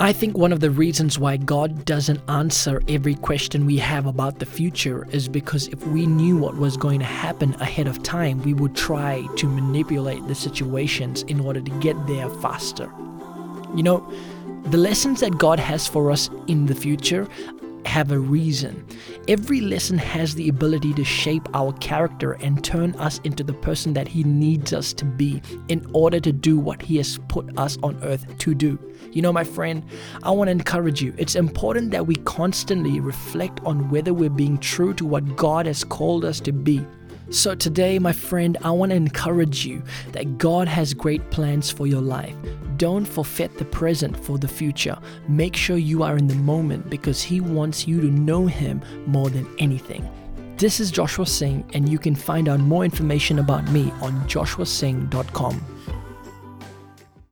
I think one of the reasons why God doesn't answer every question we have about the future is because if we knew what was going to happen ahead of time, we would try to manipulate the situations in order to get there faster. You know, the lessons that God has for us in the future have a reason. Every lesson has the ability to shape our character and turn us into the person that He needs us to be in order to do what He has put us on earth to do. You know, my friend, I want to encourage you. It's important that we constantly reflect on whether we're being true to what God has called us to be. So, today, my friend, I want to encourage you that God has great plans for your life. Don't forfeit the present for the future. Make sure you are in the moment because He wants you to know Him more than anything. This is Joshua Singh, and you can find out more information about me on joshuasingh.com.